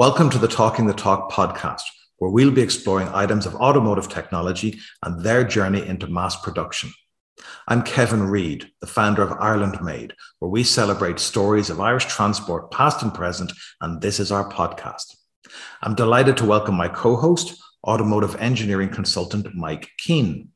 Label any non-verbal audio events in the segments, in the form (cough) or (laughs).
Welcome to the Talking the Talk podcast, where we'll be exploring items of automotive technology and their journey into mass production. I'm Kevin Reid, the founder of Ireland Made, where we celebrate stories of Irish transport, past and present, and this is our podcast. I'm delighted to welcome my co host, automotive engineering consultant Mike Keane.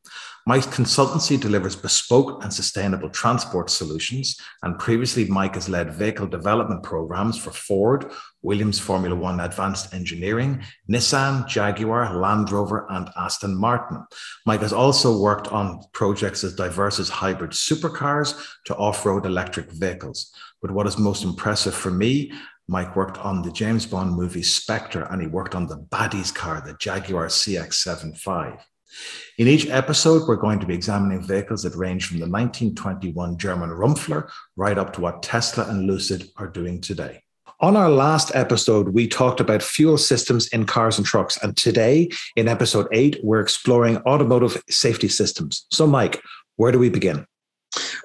Mike's consultancy delivers bespoke and sustainable transport solutions, and previously, Mike has led vehicle development programs for Ford, Williams Formula One Advanced Engineering, Nissan, Jaguar, Land Rover, and Aston Martin. Mike has also worked on projects as diverse as hybrid supercars to off road electric vehicles. But what is most impressive for me Mike worked on the James Bond movie Spectre and he worked on the Baddies car, the Jaguar CX75. In each episode, we're going to be examining vehicles that range from the 1921 German Rumpler right up to what Tesla and Lucid are doing today. On our last episode, we talked about fuel systems in cars and trucks. And today, in episode eight, we're exploring automotive safety systems. So, Mike, where do we begin?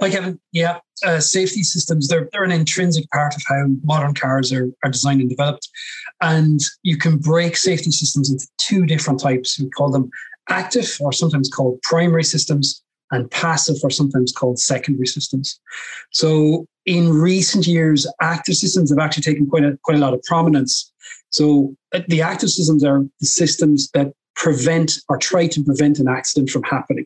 Hi, Kevin. Yeah, uh, safety systems, they're, they're an intrinsic part of how modern cars are, are designed and developed. And you can break safety systems into two different types. We call them active, or sometimes called primary systems, and passive, or sometimes called secondary systems. So in recent years, active systems have actually taken quite a, quite a lot of prominence. So uh, the active systems are the systems that prevent or try to prevent an accident from happening.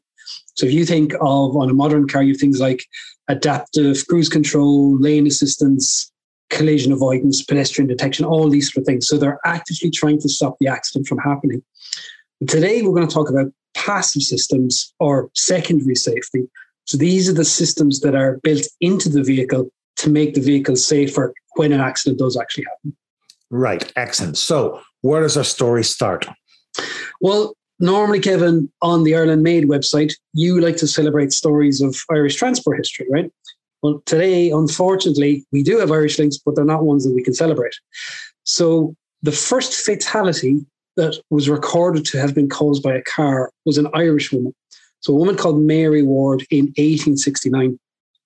So if you think of on a modern car, you have things like adaptive cruise control, lane assistance, collision avoidance, pedestrian detection, all these sort of things. So they're actively trying to stop the accident from happening. Today, we're going to talk about passive systems or secondary safety. So these are the systems that are built into the vehicle to make the vehicle safer when an accident does actually happen. Right, excellent. So, where does our story start? Well, normally, Kevin, on the Ireland Made website, you like to celebrate stories of Irish transport history, right? Well, today, unfortunately, we do have Irish links, but they're not ones that we can celebrate. So, the first fatality that was recorded to have been caused by a car was an Irish woman. So a woman called Mary Ward in 1869.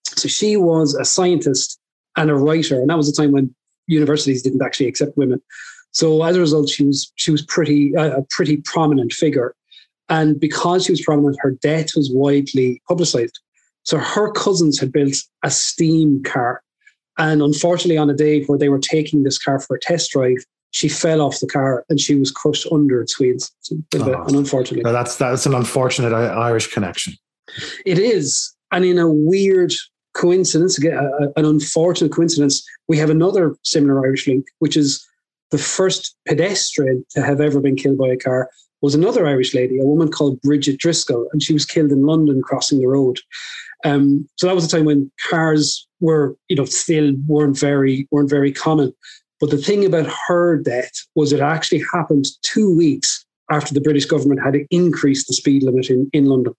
So she was a scientist and a writer, and that was a time when universities didn't actually accept women. So as a result, she was she was pretty uh, a pretty prominent figure, and because she was prominent, her death was widely publicized. So her cousins had built a steam car, and unfortunately, on a day where they were taking this car for a test drive, she fell off the car and she was crushed under its wheels. So oh, an unfortunate. that's that's an unfortunate Irish connection. It is, and in a weird coincidence, again, an unfortunate coincidence, we have another similar Irish link, which is the first pedestrian to have ever been killed by a car was another Irish lady, a woman called Bridget Driscoll, and she was killed in London crossing the road. Um, so that was a time when cars were, you know, still weren't very weren't very common. But the thing about her death was it actually happened two weeks after the British government had increased the speed limit in, in London.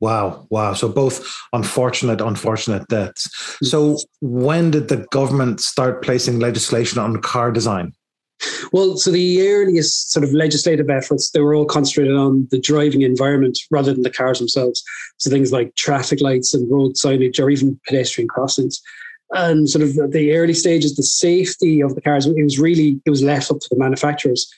Wow, wow. So both unfortunate, unfortunate deaths. Mm. So when did the government start placing legislation on car design? Well, so the earliest sort of legislative efforts, they were all concentrated on the driving environment rather than the cars themselves. So things like traffic lights and road signage or even pedestrian crossings and sort of the early stages, the safety of the cars, it was really, it was left up to the manufacturers.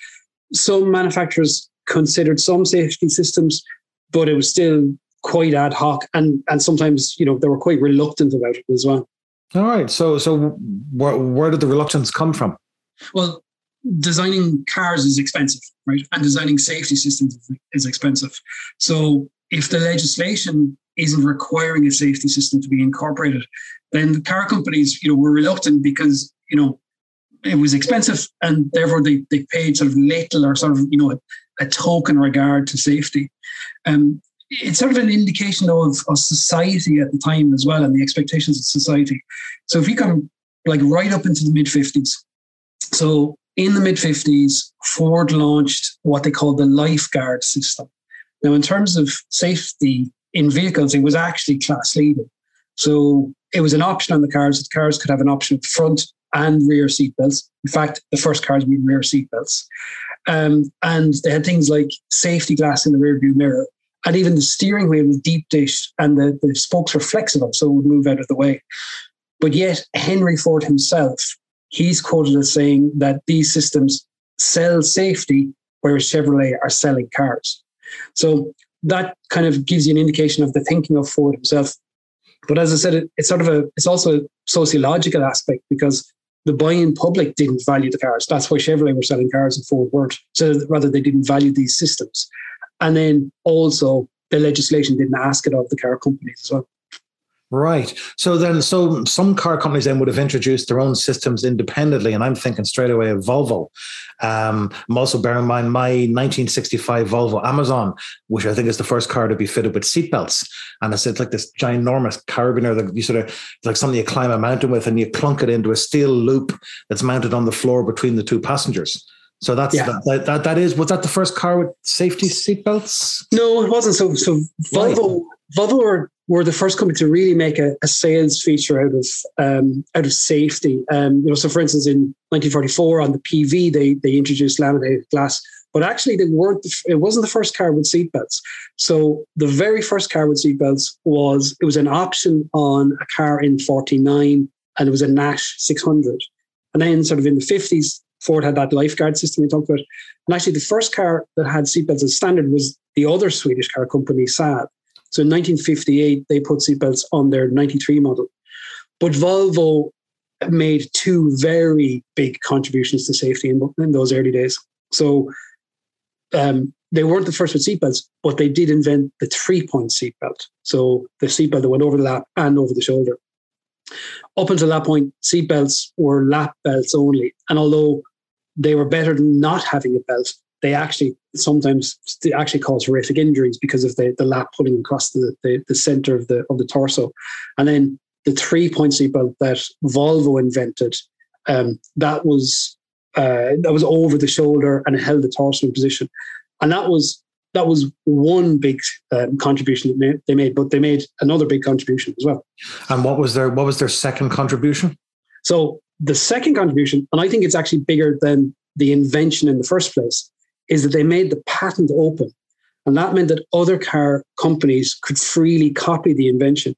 Some manufacturers considered some safety systems, but it was still quite ad hoc and, and sometimes, you know, they were quite reluctant about it as well. All right. So, so where, where did the reluctance come from? Well, designing cars is expensive, right? And designing safety systems is expensive. So if the legislation isn't requiring a safety system to be incorporated, then the car companies, you know, were reluctant because, you know, it was expensive and therefore they, they paid sort of little or sort of, you know, a, a token regard to safety. Um, it's sort of an indication of, of society at the time as well and the expectations of society. So if you come like right up into the mid 50s, so in the mid 50s, Ford launched what they called the lifeguard system. Now, in terms of safety in vehicles, it was actually class leading. So it was an option on the cars. The cars could have an option of front and rear seat belts. In fact, the first cars with rear seat belts. Um, and they had things like safety glass in the rear view mirror. And even the steering wheel was deep dish and the, the spokes were flexible, so it would move out of the way. But yet, Henry Ford himself, he's quoted as saying that these systems sell safety, whereas Chevrolet are selling cars. So that kind of gives you an indication of the thinking of Ford himself. But as I said, it, it's sort of a it's also a sociological aspect because the buying public didn't value the cars. That's why Chevrolet were selling cars and Ford weren't. So rather, they didn't value these systems. And then also the legislation didn't ask it of the car companies as well. Right. So then, so some car companies then would have introduced their own systems independently, and I'm thinking straight away of Volvo. Um, I'm also bearing in mind my 1965 Volvo Amazon, which I think is the first car to be fitted with seatbelts, and it's, it's like this ginormous carabiner that you sort of like something you climb a mountain with, and you clunk it into a steel loop that's mounted on the floor between the two passengers. So that's yeah. that, that, that is was that the first car with safety seatbelts? No, it wasn't. So so Volvo were, were the first company to really make a, a sales feature out of um, out of safety. Um, you know, so for instance, in 1944 on the PV, they they introduced laminated glass, but actually they weren't. It wasn't the first car with seatbelts. So the very first car with seatbelts was it was an option on a car in 49, and it was a Nash 600. And then, sort of in the 50s, Ford had that lifeguard system we talked about. And actually, the first car that had seatbelts as standard was the other Swedish car company, Saab. So in 1958, they put seatbelts on their 93 model. But Volvo made two very big contributions to safety in, in those early days. So um, they weren't the first with seatbelts, but they did invent the three point seatbelt. So the seatbelt that went over the lap and over the shoulder. Up until that point, seatbelts were lap belts only. And although they were better than not having a belt, they actually sometimes they actually cause horrific injuries because of the, the lap pulling across the, the, the center of the of the torso. And then the three point seatbelt that Volvo invented, um, that was uh, that was over the shoulder and held the torso in position. And that was that was one big um, contribution that they made, but they made another big contribution as well. And what was their what was their second contribution? So the second contribution, and I think it's actually bigger than the invention in the first place, is that they made the patent open. And that meant that other car companies could freely copy the invention.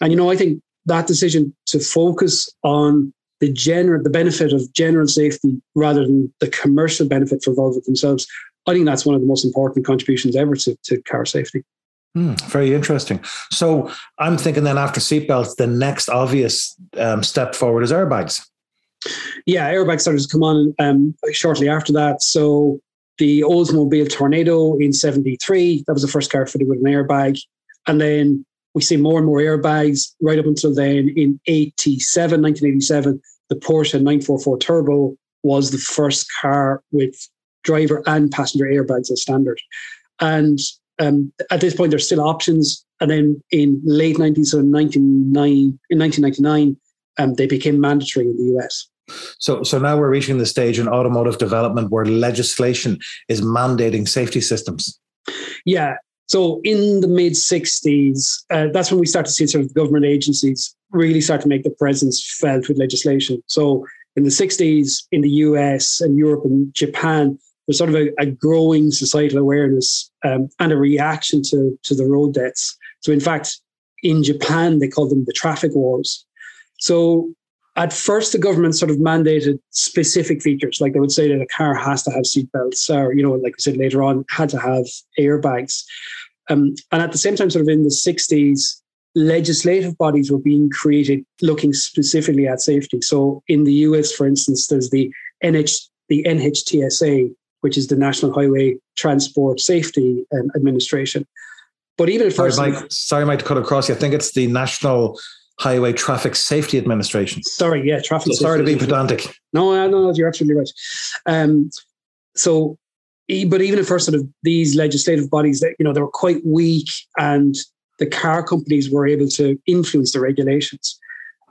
And, you know, I think that decision to focus on the general, the benefit of general safety rather than the commercial benefit for Volvo themselves, I think that's one of the most important contributions ever to, to car safety. Mm, very interesting. So I'm thinking then after seatbelts, the next obvious um, step forward is airbags. Yeah, airbags started to come on um, shortly after that. So the Oldsmobile Toronado in 73. That was the first car fitted with an airbag. And then we see more and more airbags right up until then. In 87, 1987, the Porsche 944 Turbo was the first car with driver and passenger airbags as standard. And um, at this point, there's still options. And then in late 90s, so in, 99, in 1999, um, they became mandatory in the US. So, so now we're reaching the stage in automotive development where legislation is mandating safety systems. Yeah. So in the mid 60s, uh, that's when we start to see sort of government agencies really start to make their presence felt with legislation. So in the 60s, in the US and Europe and Japan, there's sort of a, a growing societal awareness um, and a reaction to, to the road deaths. So in fact, in Japan, they call them the traffic wars. So at first the government sort of mandated specific features like they would say that a car has to have seatbelts or you know like i said later on had to have airbags. Um, and at the same time sort of in the 60s legislative bodies were being created looking specifically at safety. So in the us for instance there's the nh the nhtsa which is the national highway transport safety um, administration. But even at first sorry mike, sorry mike to cut across you. I think it's the national Highway Traffic Safety Administration. Sorry, yeah, traffic. So sorry to be pedantic. No, no, no, you're absolutely right. Um, so, but even at first, sort of these legislative bodies, that you know, they were quite weak, and the car companies were able to influence the regulations.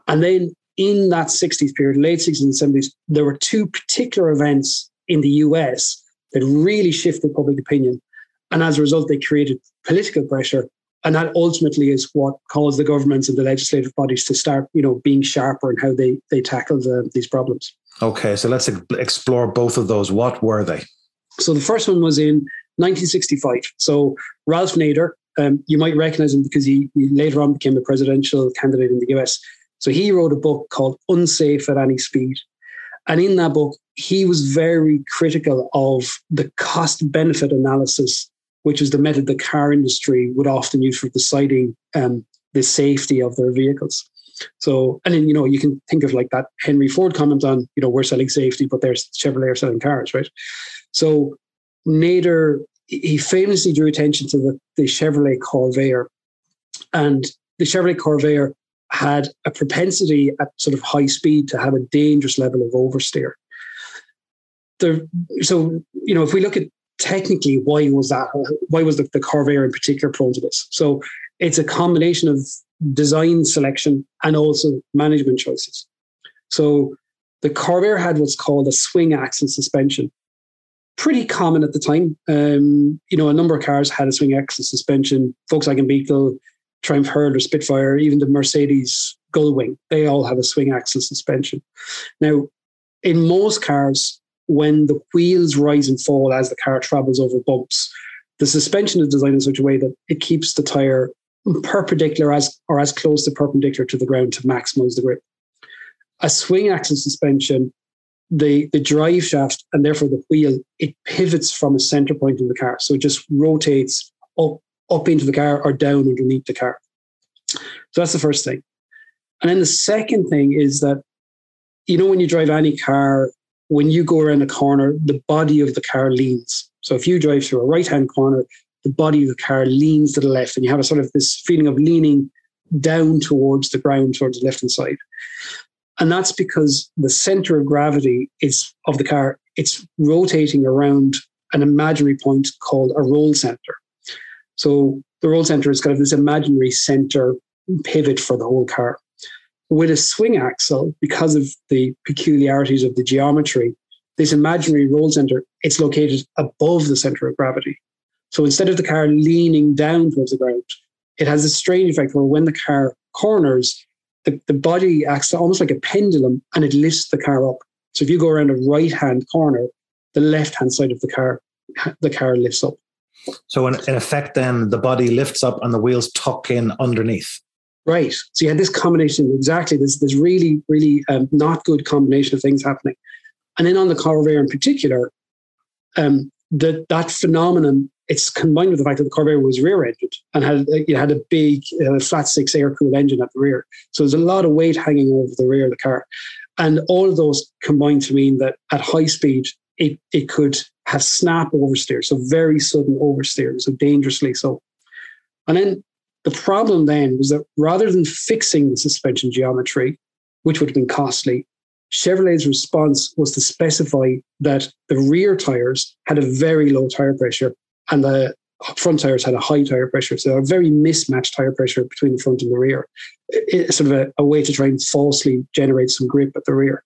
And then in that 60s period, late 60s and 70s, there were two particular events in the US that really shifted public opinion. And as a result, they created political pressure and that ultimately is what caused the governments and the legislative bodies to start, you know, being sharper in how they they tackle the, these problems. Okay, so let's explore both of those. What were they? So the first one was in 1965. So Ralph Nader, um, you might recognize him because he, he later on became a presidential candidate in the US. So he wrote a book called Unsafe at Any Speed. And in that book, he was very critical of the cost benefit analysis, which is the method the car industry would often use for deciding um, the safety of their vehicles. So, and then, you know, you can think of like that Henry Ford comment on, you know, we're selling safety, but there's Chevrolet are selling cars, right? So Nader, he famously drew attention to the, the Chevrolet Corvair. And the Chevrolet Corvair had a propensity at sort of high speed to have a dangerous level of oversteer. The, so, you know, if we look at technically why was that, why was the, the in particular prone to this? So it's a combination of design selection and also management choices. So the Corvair had what's called a swing axle suspension. Pretty common at the time. Um, you know, a number of cars had a swing axle suspension. Volkswagen Beetle, Triumph Herald, Spitfire, even the Mercedes Gullwing, they all have a swing axle suspension. Now, in most cars, when the wheels rise and fall as the car travels over bumps, the suspension is designed in such a way that it keeps the tire perpendicular as or as close to perpendicular to the ground to maximize the grip. A swing axle suspension, the, the drive shaft and therefore the wheel, it pivots from a center point in the car. So it just rotates up, up into the car or down underneath the car. So that's the first thing. And then the second thing is that, you know, when you drive any car, when you go around a corner, the body of the car leans. So if you drive through a right hand corner, the body of the car leans to the left, and you have a sort of this feeling of leaning down towards the ground, towards the left hand side. And that's because the center of gravity is of the car, it's rotating around an imaginary point called a roll center. So the roll center is kind of this imaginary center pivot for the whole car. With a swing axle, because of the peculiarities of the geometry, this imaginary roll center, it's located above the center of gravity. So instead of the car leaning down towards the ground, it has a strange effect where when the car corners, the, the body acts almost like a pendulum and it lifts the car up. So if you go around a right hand corner, the left hand side of the car, the car lifts up. So in, in effect, then the body lifts up and the wheels tuck in underneath. Right. So you had this combination exactly. There's this really, really um, not good combination of things happening. And then on the Corvair in particular, um, that that phenomenon it's combined with the fact that the Corvair was rear-ended and had it had a big uh, flat six air-cooled engine at the rear. So there's a lot of weight hanging over the rear of the car, and all of those combined to mean that at high speed it it could have snap oversteer, so very sudden oversteer, so dangerously so. And then the problem then was that rather than fixing the suspension geometry, which would have been costly, Chevrolet's response was to specify that the rear tires had a very low tire pressure and the front tires had a high tire pressure. So a very mismatched tire pressure between the front and the rear. It's sort of a, a, way to try and falsely generate some grip at the rear.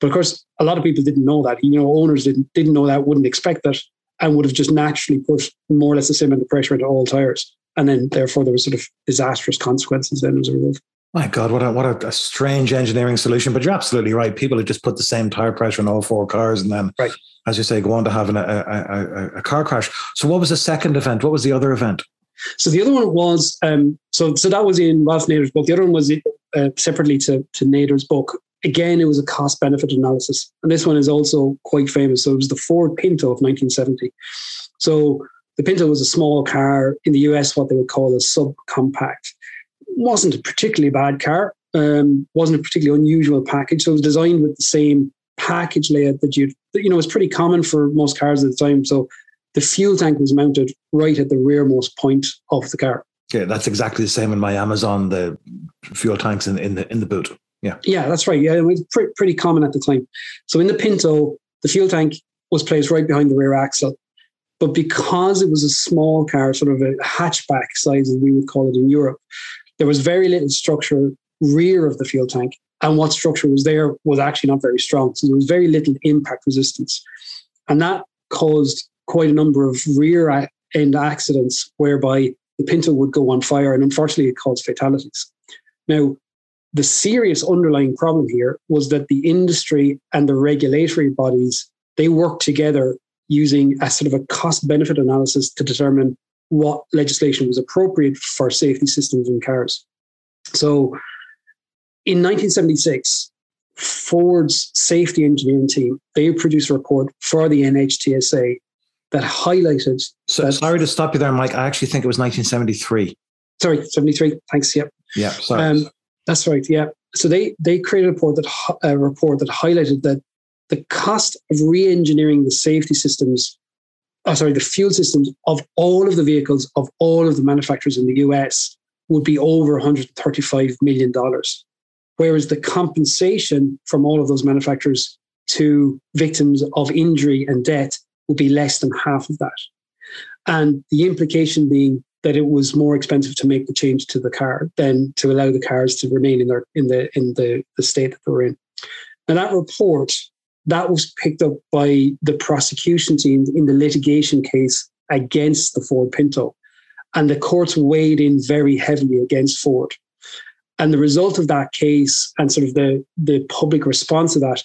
But of course, a lot of people didn't know that. You know, owners didn't didn't know that, wouldn't expect that, and would have just naturally put more or less the same amount of pressure into all tires. And then therefore there was sort of disastrous consequences then as a result. My God, what a what a, a, strange engineering solution! But you're absolutely right. People had just put the same tire pressure in all four cars, and then, right. as you say, go on to have an, a, a, a, car crash. So, what was the second event? What was the other event? So the other one was um, so so that was in Ralph Nader's book. The other one was uh, separately to to Nader's book. Again, it was a cost benefit analysis, and this one is also quite famous. So it was the Ford Pinto of 1970. So the Pinto was a small car in the US, what they would call a subcompact wasn't a particularly bad car. Um, wasn't a particularly unusual package. So it was designed with the same package layout that you you know was pretty common for most cars at the time. So the fuel tank was mounted right at the rearmost point of the car. Yeah, that's exactly the same in my Amazon. The fuel tanks in, in the in the boot. Yeah, yeah, that's right. Yeah, it was pretty, pretty common at the time. So in the Pinto, the fuel tank was placed right behind the rear axle. But because it was a small car, sort of a hatchback size, as we would call it in Europe, there was very little structure rear of the fuel tank, and what structure was there was actually not very strong. So there was very little impact resistance, and that caused quite a number of rear end accidents whereby the Pinto would go on fire, and unfortunately, it caused fatalities. Now, the serious underlying problem here was that the industry and the regulatory bodies they worked together using a sort of a cost benefit analysis to determine what legislation was appropriate for safety systems in cars. So in 1976, Ford's safety engineering team, they produced a report for the NHTSA that highlighted. So, that, sorry to stop you there, Mike. I actually think it was 1973. Sorry, 73. Thanks. Yep. Yeah. Sorry. Um, that's right. Yeah. So they they created a report that a report that highlighted that the cost of re-engineering the safety systems, oh, sorry, the fuel systems of all of the vehicles of all of the manufacturers in the US would be over 135 million dollars, whereas the compensation from all of those manufacturers to victims of injury and death would be less than half of that. And the implication being that it was more expensive to make the change to the car than to allow the cars to remain in their in the in the, the state that they were in. And that report that was picked up by the prosecution team in the litigation case against the Ford Pinto. And the courts weighed in very heavily against Ford. And the result of that case and sort of the, the public response to that,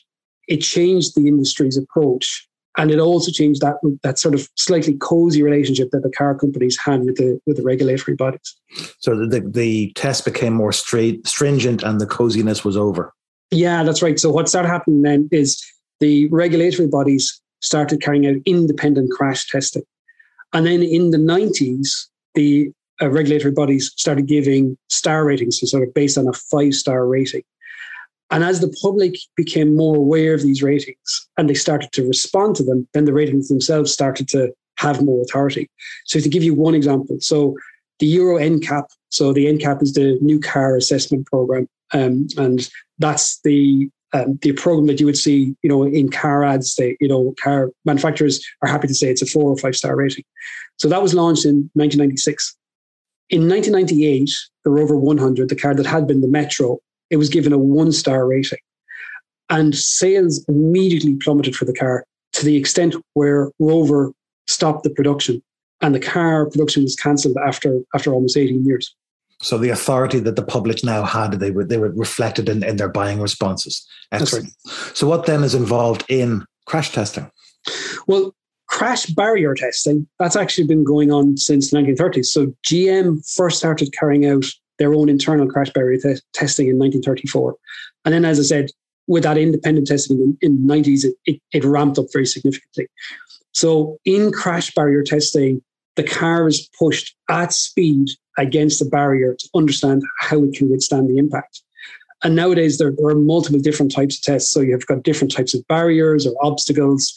it changed the industry's approach. And it also changed that that sort of slightly cozy relationship that the car companies had with the with the regulatory bodies. So the, the test became more straight, stringent and the coziness was over. Yeah, that's right. So what started happening then is the regulatory bodies started carrying out independent crash testing. And then in the 90s, the uh, regulatory bodies started giving star ratings, so sort of based on a five star rating. And as the public became more aware of these ratings and they started to respond to them, then the ratings themselves started to have more authority. So to give you one example, so the Euro NCAP, so the NCAP is the new car assessment program, um, and that's the um, the program that you would see, you know, in car ads, they, you know, car manufacturers are happy to say it's a four or five star rating. So that was launched in 1996. In 1998, the Rover 100, the car that had been the Metro, it was given a one star rating. And sales immediately plummeted for the car to the extent where Rover stopped the production and the car production was cancelled after, after almost 18 years. So the authority that the public now had, they were they were reflected in, in their buying responses. Excellent. Right. So what then is involved in crash testing? Well, crash barrier testing, that's actually been going on since the 1930s. So GM first started carrying out their own internal crash barrier te- testing in 1934. And then, as I said, with that independent testing in, in the 90s, it, it, it ramped up very significantly. So in crash barrier testing, the car is pushed at speed against a barrier to understand how it can withstand the impact. And nowadays, there, there, are multiple different types of tests. So you've got different types of barriers or obstacles.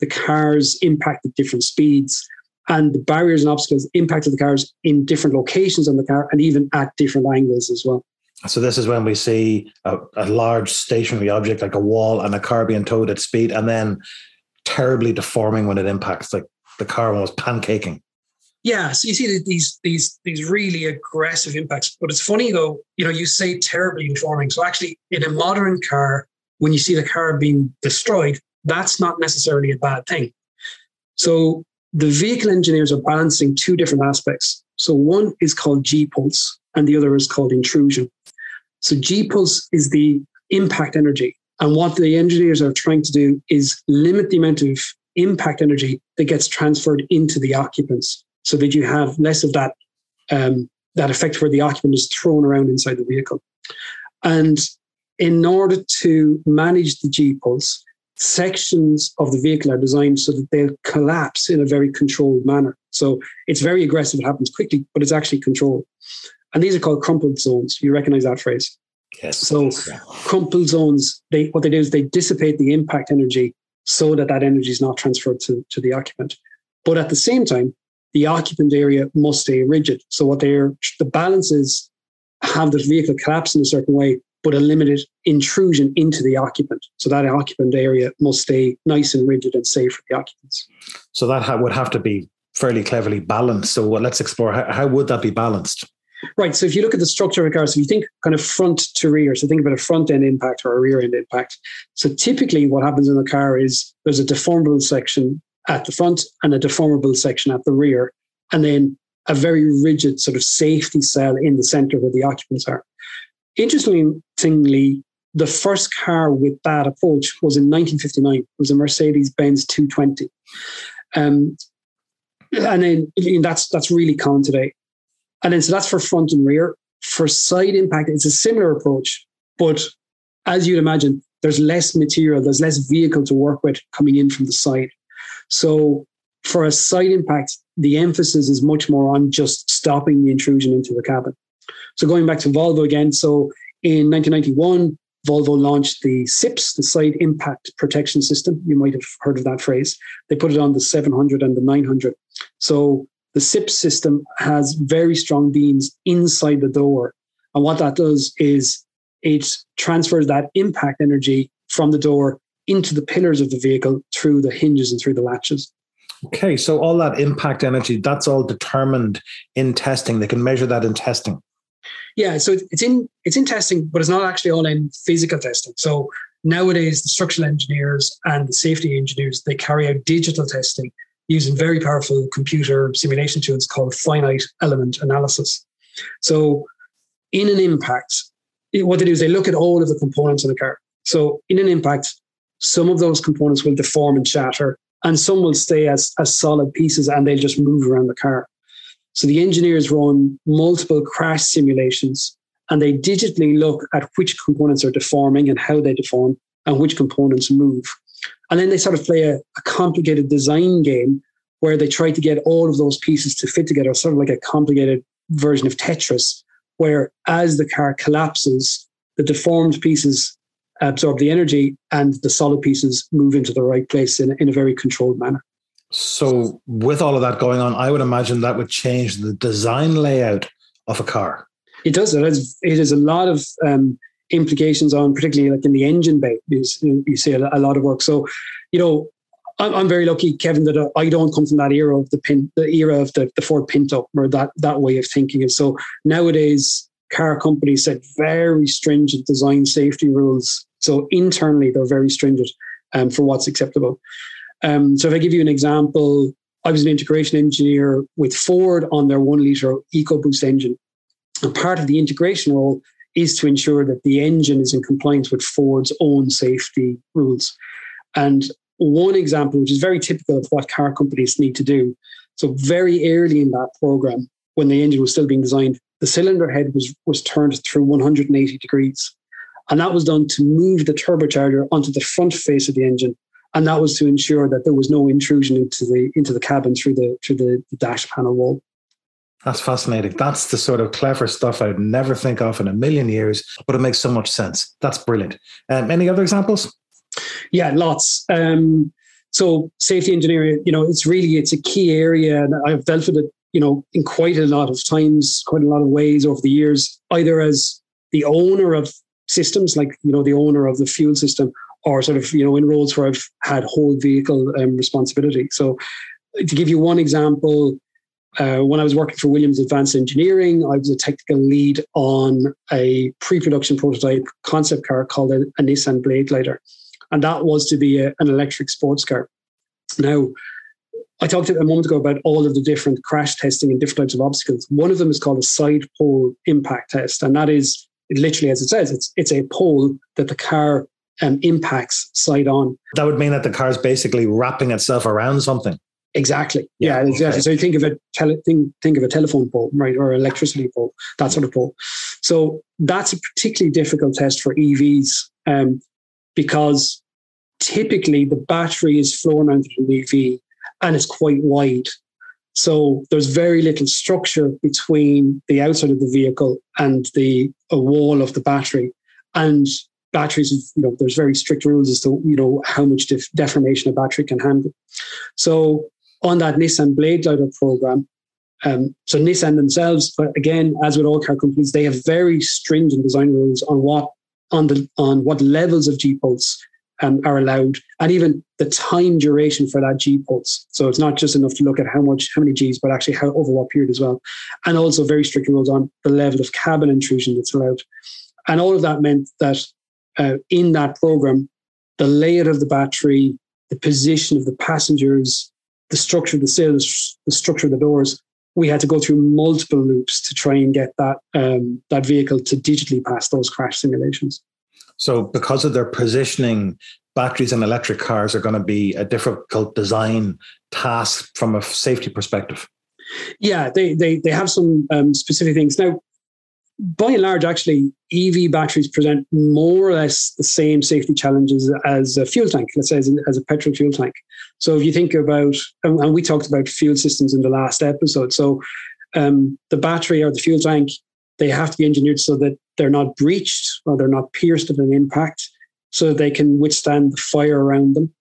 The cars impact at different speeds, and the barriers and obstacles impacted the cars in different locations on the car and even at different angles as well. So this is when we see a, a large stationary object like a wall and a car being towed at speed, and then terribly deforming when it impacts, like the car almost pancaking yeah, so you see these these these really aggressive impacts. But it's funny though, you know, you say terribly deforming. So actually, in a modern car, when you see the car being destroyed, that's not necessarily a bad thing. So the vehicle engineers are balancing two different aspects. So one is called G pulse, and the other is called intrusion. So G pulse is the impact energy, and what the engineers are trying to do is limit the amount of impact energy that gets transferred into the occupants so that you have less of that um, that effect where the occupant is thrown around inside the vehicle. And in order to manage the G pulse, sections of the vehicle are designed so that they'll collapse in a very controlled manner. So it's very aggressive, it happens quickly, but it's actually controlled. And these are called crumpled zones. You recognize that phrase? Yes. So yeah. crumpled zones, they what they do is they dissipate the impact energy so that that energy is not transferred to, to the occupant. But at the same time, the occupant area must stay rigid. So what they're the balance is have the vehicle collapse in a certain way, but a limited intrusion into the occupant. So that occupant area must stay nice and rigid and safe for the occupants. So that ha- would have to be fairly cleverly balanced. So let's explore how, how would that be balanced? Right. So if you look at the structure of a car, so if you think kind of front to rear, so think about a front end impact or a rear end impact. So typically what happens in the car is there's a deformable section at the front and a deformable section at the rear, and then a very rigid sort of safety cell in the center where the occupants are. Interestingly, the first car with that approach was in 1959. It was a Mercedes Benz 220. Um, and then that's that's really common today. And then so that's for front and rear. For side impact, it's a similar approach, but as you'd imagine, there's less material, there's less vehicle to work with coming in from the side. So for a side impact, the emphasis is much more on just stopping the intrusion into the cabin. So going back to Volvo again, so in 1991, Volvo launched the SIPS, the Side Impact Protection System. You might have heard of that phrase. They put it on the 700 and the 900. So the SIPS system has very strong beams inside the door. And what that does is it transfers that impact energy from the door into the pillars of the vehicle through the hinges and through the latches. Okay, so all that impact energy, that's all determined in testing. They can measure that in testing. Yeah, so it's in it's in testing, but it's not actually all in physical testing. So nowadays, the structural engineers and the safety engineers they carry out digital testing using very powerful computer simulation tools called finite element analysis. So in an impact, what they do is they look at all of the components of the car. So in an impact, some of those components will deform and shatter, and some will stay as, as solid pieces and they'll just move around the car. So the engineers run multiple crash simulations and they digitally look at which components are deforming and how they deform and which components move. And then they sort of play a, a complicated design game where they try to get all of those pieces to fit together, sort of like a complicated version of Tetris, where as the car collapses, the deformed pieces absorb the energy and the solid pieces move into the right place in, in a very controlled manner. So, with all of that going on, I would imagine that would change the design layout of a car. It does. It has, it has a lot of um, implications on, particularly like in the engine bay. You, you see a, a, lot of work. So, you know, I'm, I'm, very lucky, Kevin, that I don't come from that era of the pin, the era of the, the Ford Pinto or that that way of thinking. And so nowadays, car companies set very stringent design safety rules. So internally, they're very stringent um, for what's acceptable. Um, so if I give you an example, I was an integration engineer with Ford on their one liter EcoBoost engine. And part of the integration role is to ensure that the engine is in compliance with Ford's own safety rules. And one example, which is very typical of what car companies need to do. So very early in that program, when the engine was still being designed, the cylinder head was, was turned through 180 degrees. And that was done to move the turbocharger onto the front face of the engine and that was to ensure that there was no intrusion into the into the cabin through the through the, the dash panel wall. That's fascinating. That's the sort of clever stuff I'd never think of in a million years, but it makes so much sense. That's brilliant. Um, any other examples? Yeah, lots. Um, so safety engineering, you know, it's really it's a key area, and I've dealt with it, you know, in quite a lot of times, quite a lot of ways over the years, either as the owner of systems, like you know, the owner of the fuel system, or sort of you know in roles where I've had whole vehicle um, responsibility. So to give you one example, uh, when I was working for Williams Advanced Engineering, I was a technical lead on a pre-production prototype concept car called a, a Nissan Bladeglider, and that was to be a, an electric sports car. Now, I talked a moment ago about all of the different crash testing and different types of obstacles. One of them is called a side pole impact test, and that is literally as it says, it's it's a pole that the car um, impacts side on. That would mean that the car is basically wrapping itself around something. Exactly. Yeah, yeah exactly. Okay. So you think of a tele- think, think of a telephone pole, right, or electricity pole, that sort of pole. So that's a particularly difficult test for EVs um, because typically the battery is flown mounted the EV and it's quite wide. So there's very little structure between the outside of the vehicle and the a wall of the battery. And batteries, you know, there's very strict rules as to, you know, how much def- deformation a battery can handle. So on that Nissan Bladeglider program, um, so Nissan themselves, but again, as with all car companies, they have very stringent design rules on what on the on what levels of G pulse um, are allowed, and even the time duration for that G pulse. So it's not just enough to look at how much, how many Gs, but actually how over what period as well, and also very strict rules on the level of cabin intrusion that's allowed. And all of that meant that uh, in that program, the layout of the battery, the position of the passengers, the structure of the sails, the structure of the doors, we had to go through multiple loops to try and get that um, that vehicle to digitally pass those crash simulations. So, because of their positioning, batteries in electric cars are going to be a difficult design task from a safety perspective. Yeah, they they they have some um, specific things now. by and large, actually, EV batteries present more or less the same safety challenges as a fuel tank, let's say as a, as a petrol fuel tank. So if you think about, and we talked about fuel systems in the last episode. So um, the battery or the fuel tank, they have to be engineered so that they're not breached or they're not pierced at an impact, so they can withstand the fire around them.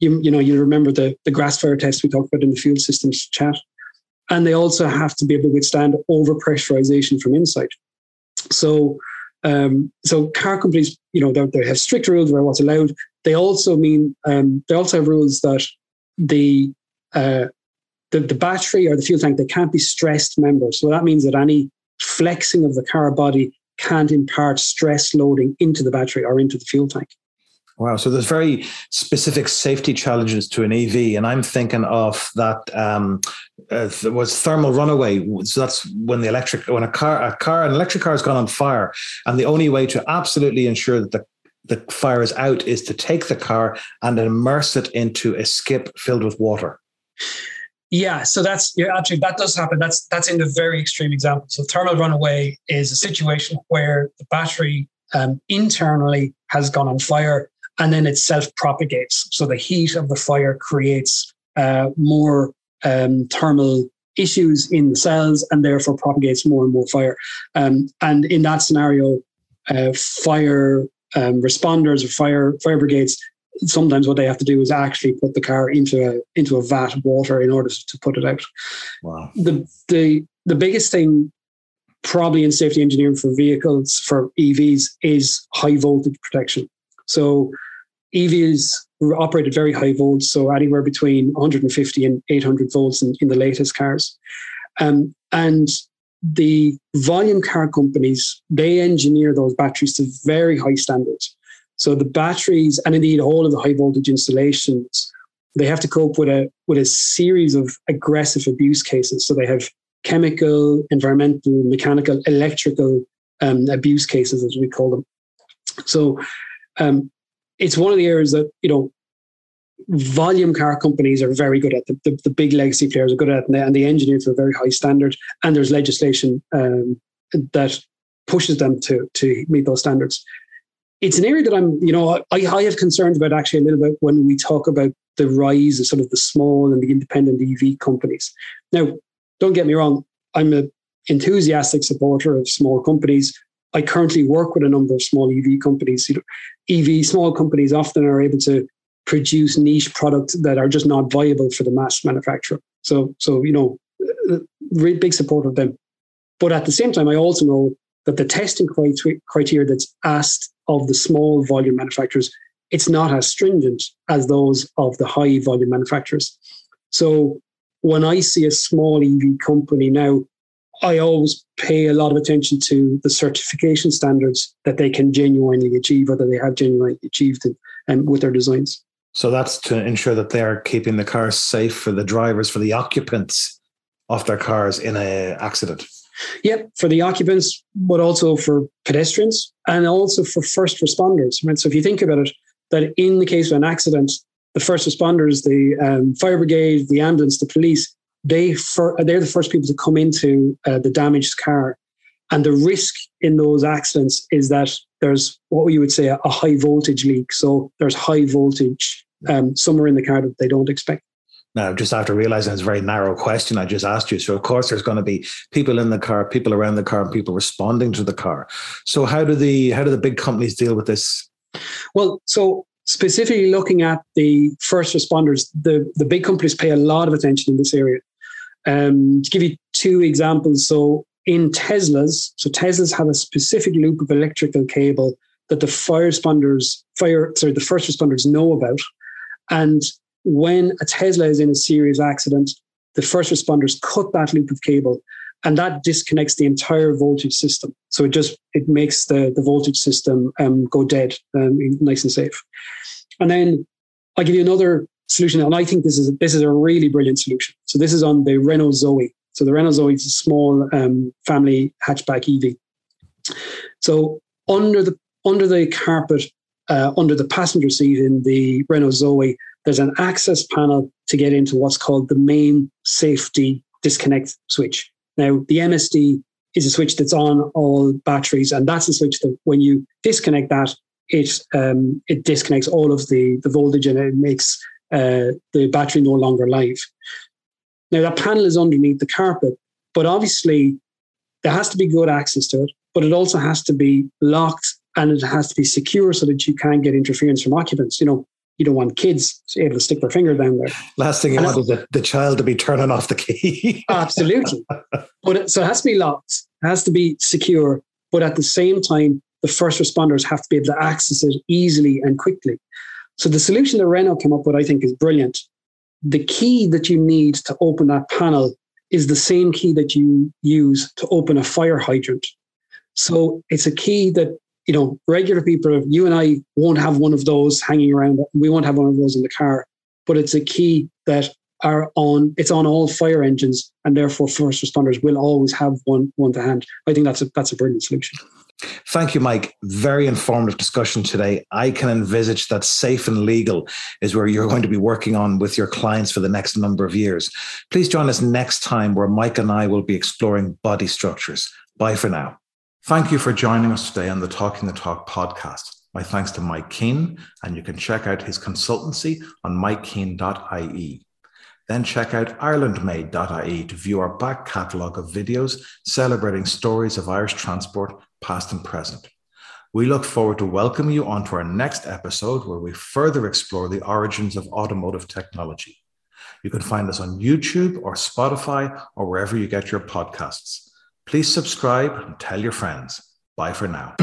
You, you know, you remember the, the grass fire test we talked about in the fuel systems chat. And they also have to be able to withstand over pressurization from inside. So, um, so car companies, you know, they have strict rules about what's allowed. They also mean um, they also have rules that the, uh, the the battery or the fuel tank they can't be stressed members. So that means that any flexing of the car body can't impart stress loading into the battery or into the fuel tank. Wow. So there's very specific safety challenges to an EV. And I'm thinking of that um, uh, was thermal runaway. So that's when the electric, when a car, a car, an electric car has gone on fire. And the only way to absolutely ensure that the the fire is out is to take the car and immerse it into a skip filled with water. Yeah, so that's yeah, actually that does happen. That's that's in the very extreme example. So thermal runaway is a situation where the battery um, internally has gone on fire and then it self propagates. So the heat of the fire creates uh, more um, thermal issues in the cells and therefore propagates more and more fire. Um, and in that scenario, uh, fire um, responders or fire fire brigades sometimes what they have to do is actually put the car into a into a vat of water in order to put it out. Wow. The the the biggest thing probably in safety engineering for vehicles for EVs is high voltage protection. So EVs operate at very high volts, so anywhere between 150 and 800 volts in, in the latest cars. Um, and the volume car companies, they engineer those batteries to very high standards. So the batteries, and indeed all of the high voltage installations, they have to cope with a with a series of aggressive abuse cases. So they have chemical, environmental, mechanical, electrical um, abuse cases, as we call them. So um, it's one of the areas that you know volume car companies are very good at. The, the, the big legacy players are good at, and they, and they engineer to a very high standard. And there's legislation um, that pushes them to to meet those standards. It's an area that I'm, you know, I, I have concerns about actually a little bit when we talk about the rise of sort of the small and the independent EV companies. Now, don't get me wrong, I'm an enthusiastic supporter of small companies. I currently work with a number of small EV companies. You know, EV small companies often are able to produce niche products that are just not viable for the mass manufacturer. So, so you know, really big support of them. But at the same time, I also know that the testing criteria that's asked of the small volume manufacturers, it's not as stringent as those of the high volume manufacturers. So when I see a small EV company now I always pay a lot of attention to the certification standards that they can genuinely achieve, or that they have genuinely achieved in, um, with their designs. So that's to ensure that they are keeping the cars safe for the drivers, for the occupants of their cars in an accident. Yep, for the occupants, but also for pedestrians and also for first responders. Right. So if you think about it, that in the case of an accident, the first responders, the um, fire brigade, the ambulance, the police, they for, they're the first people to come into uh, the damaged car. And the risk in those accidents is that there's what you would say a, a high voltage leak. So there's high voltage um, somewhere in the car that they don't expect. Now, just after realizing it's a very narrow question, I just asked you. So, of course, there's going to be people in the car, people around the car, and people responding to the car. So, how do the how do the big companies deal with this? Well, so specifically looking at the first responders, the the big companies pay a lot of attention in this area. Um, to give you two examples, so in Teslas, so Teslas have a specific loop of electrical cable that the fire responders, fire, sorry, the first responders know about. And when a Tesla is in a serious accident, the first responders cut that loop of cable and that disconnects the entire voltage system. So it just it makes the, the voltage system um, go dead, um, nice and safe. And then I'll give you another solution. And I think this is this is a really brilliant solution. So this is on the Renault Zoe. So the Renault Zoe is a small um, family hatchback EV. So under the under the carpet, uh, under the passenger seat in the Renault Zoe, there's an access panel to get into what's called the main safety disconnect switch. Now the MSD is a switch that's on all batteries, and that's a switch that when you disconnect that, it um, it disconnects all of the the voltage and it makes uh, the battery no longer live. Now that panel is underneath the carpet, but obviously there has to be good access to it, but it also has to be locked and it has to be secure so that you can't get interference from occupants. You know, you don't want kids able to stick their finger down there. Last thing you and want is the, the child to be turning off the key. (laughs) absolutely. But it, so it has to be locked, it has to be secure, but at the same time, the first responders have to be able to access it easily and quickly. So the solution that Renault came up with, I think, is brilliant. The key that you need to open that panel is the same key that you use to open a fire hydrant. So it's a key that you know, regular people, you and I won't have one of those hanging around. We won't have one of those in the car, but it's a key that are on, it's on all fire engines and therefore first responders will always have one, one to hand. I think that's a, that's a brilliant solution. Thank you, Mike. Very informative discussion today. I can envisage that safe and legal is where you're going to be working on with your clients for the next number of years. Please join us next time where Mike and I will be exploring body structures. Bye for now. Thank you for joining us today on the Talking the Talk podcast. My thanks to Mike Keane, and you can check out his consultancy on mikekeane.ie. Then check out irelandmade.ie to view our back catalogue of videos celebrating stories of Irish transport, past and present. We look forward to welcoming you onto our next episode where we further explore the origins of automotive technology. You can find us on YouTube or Spotify or wherever you get your podcasts. Please subscribe and tell your friends. Bye for now.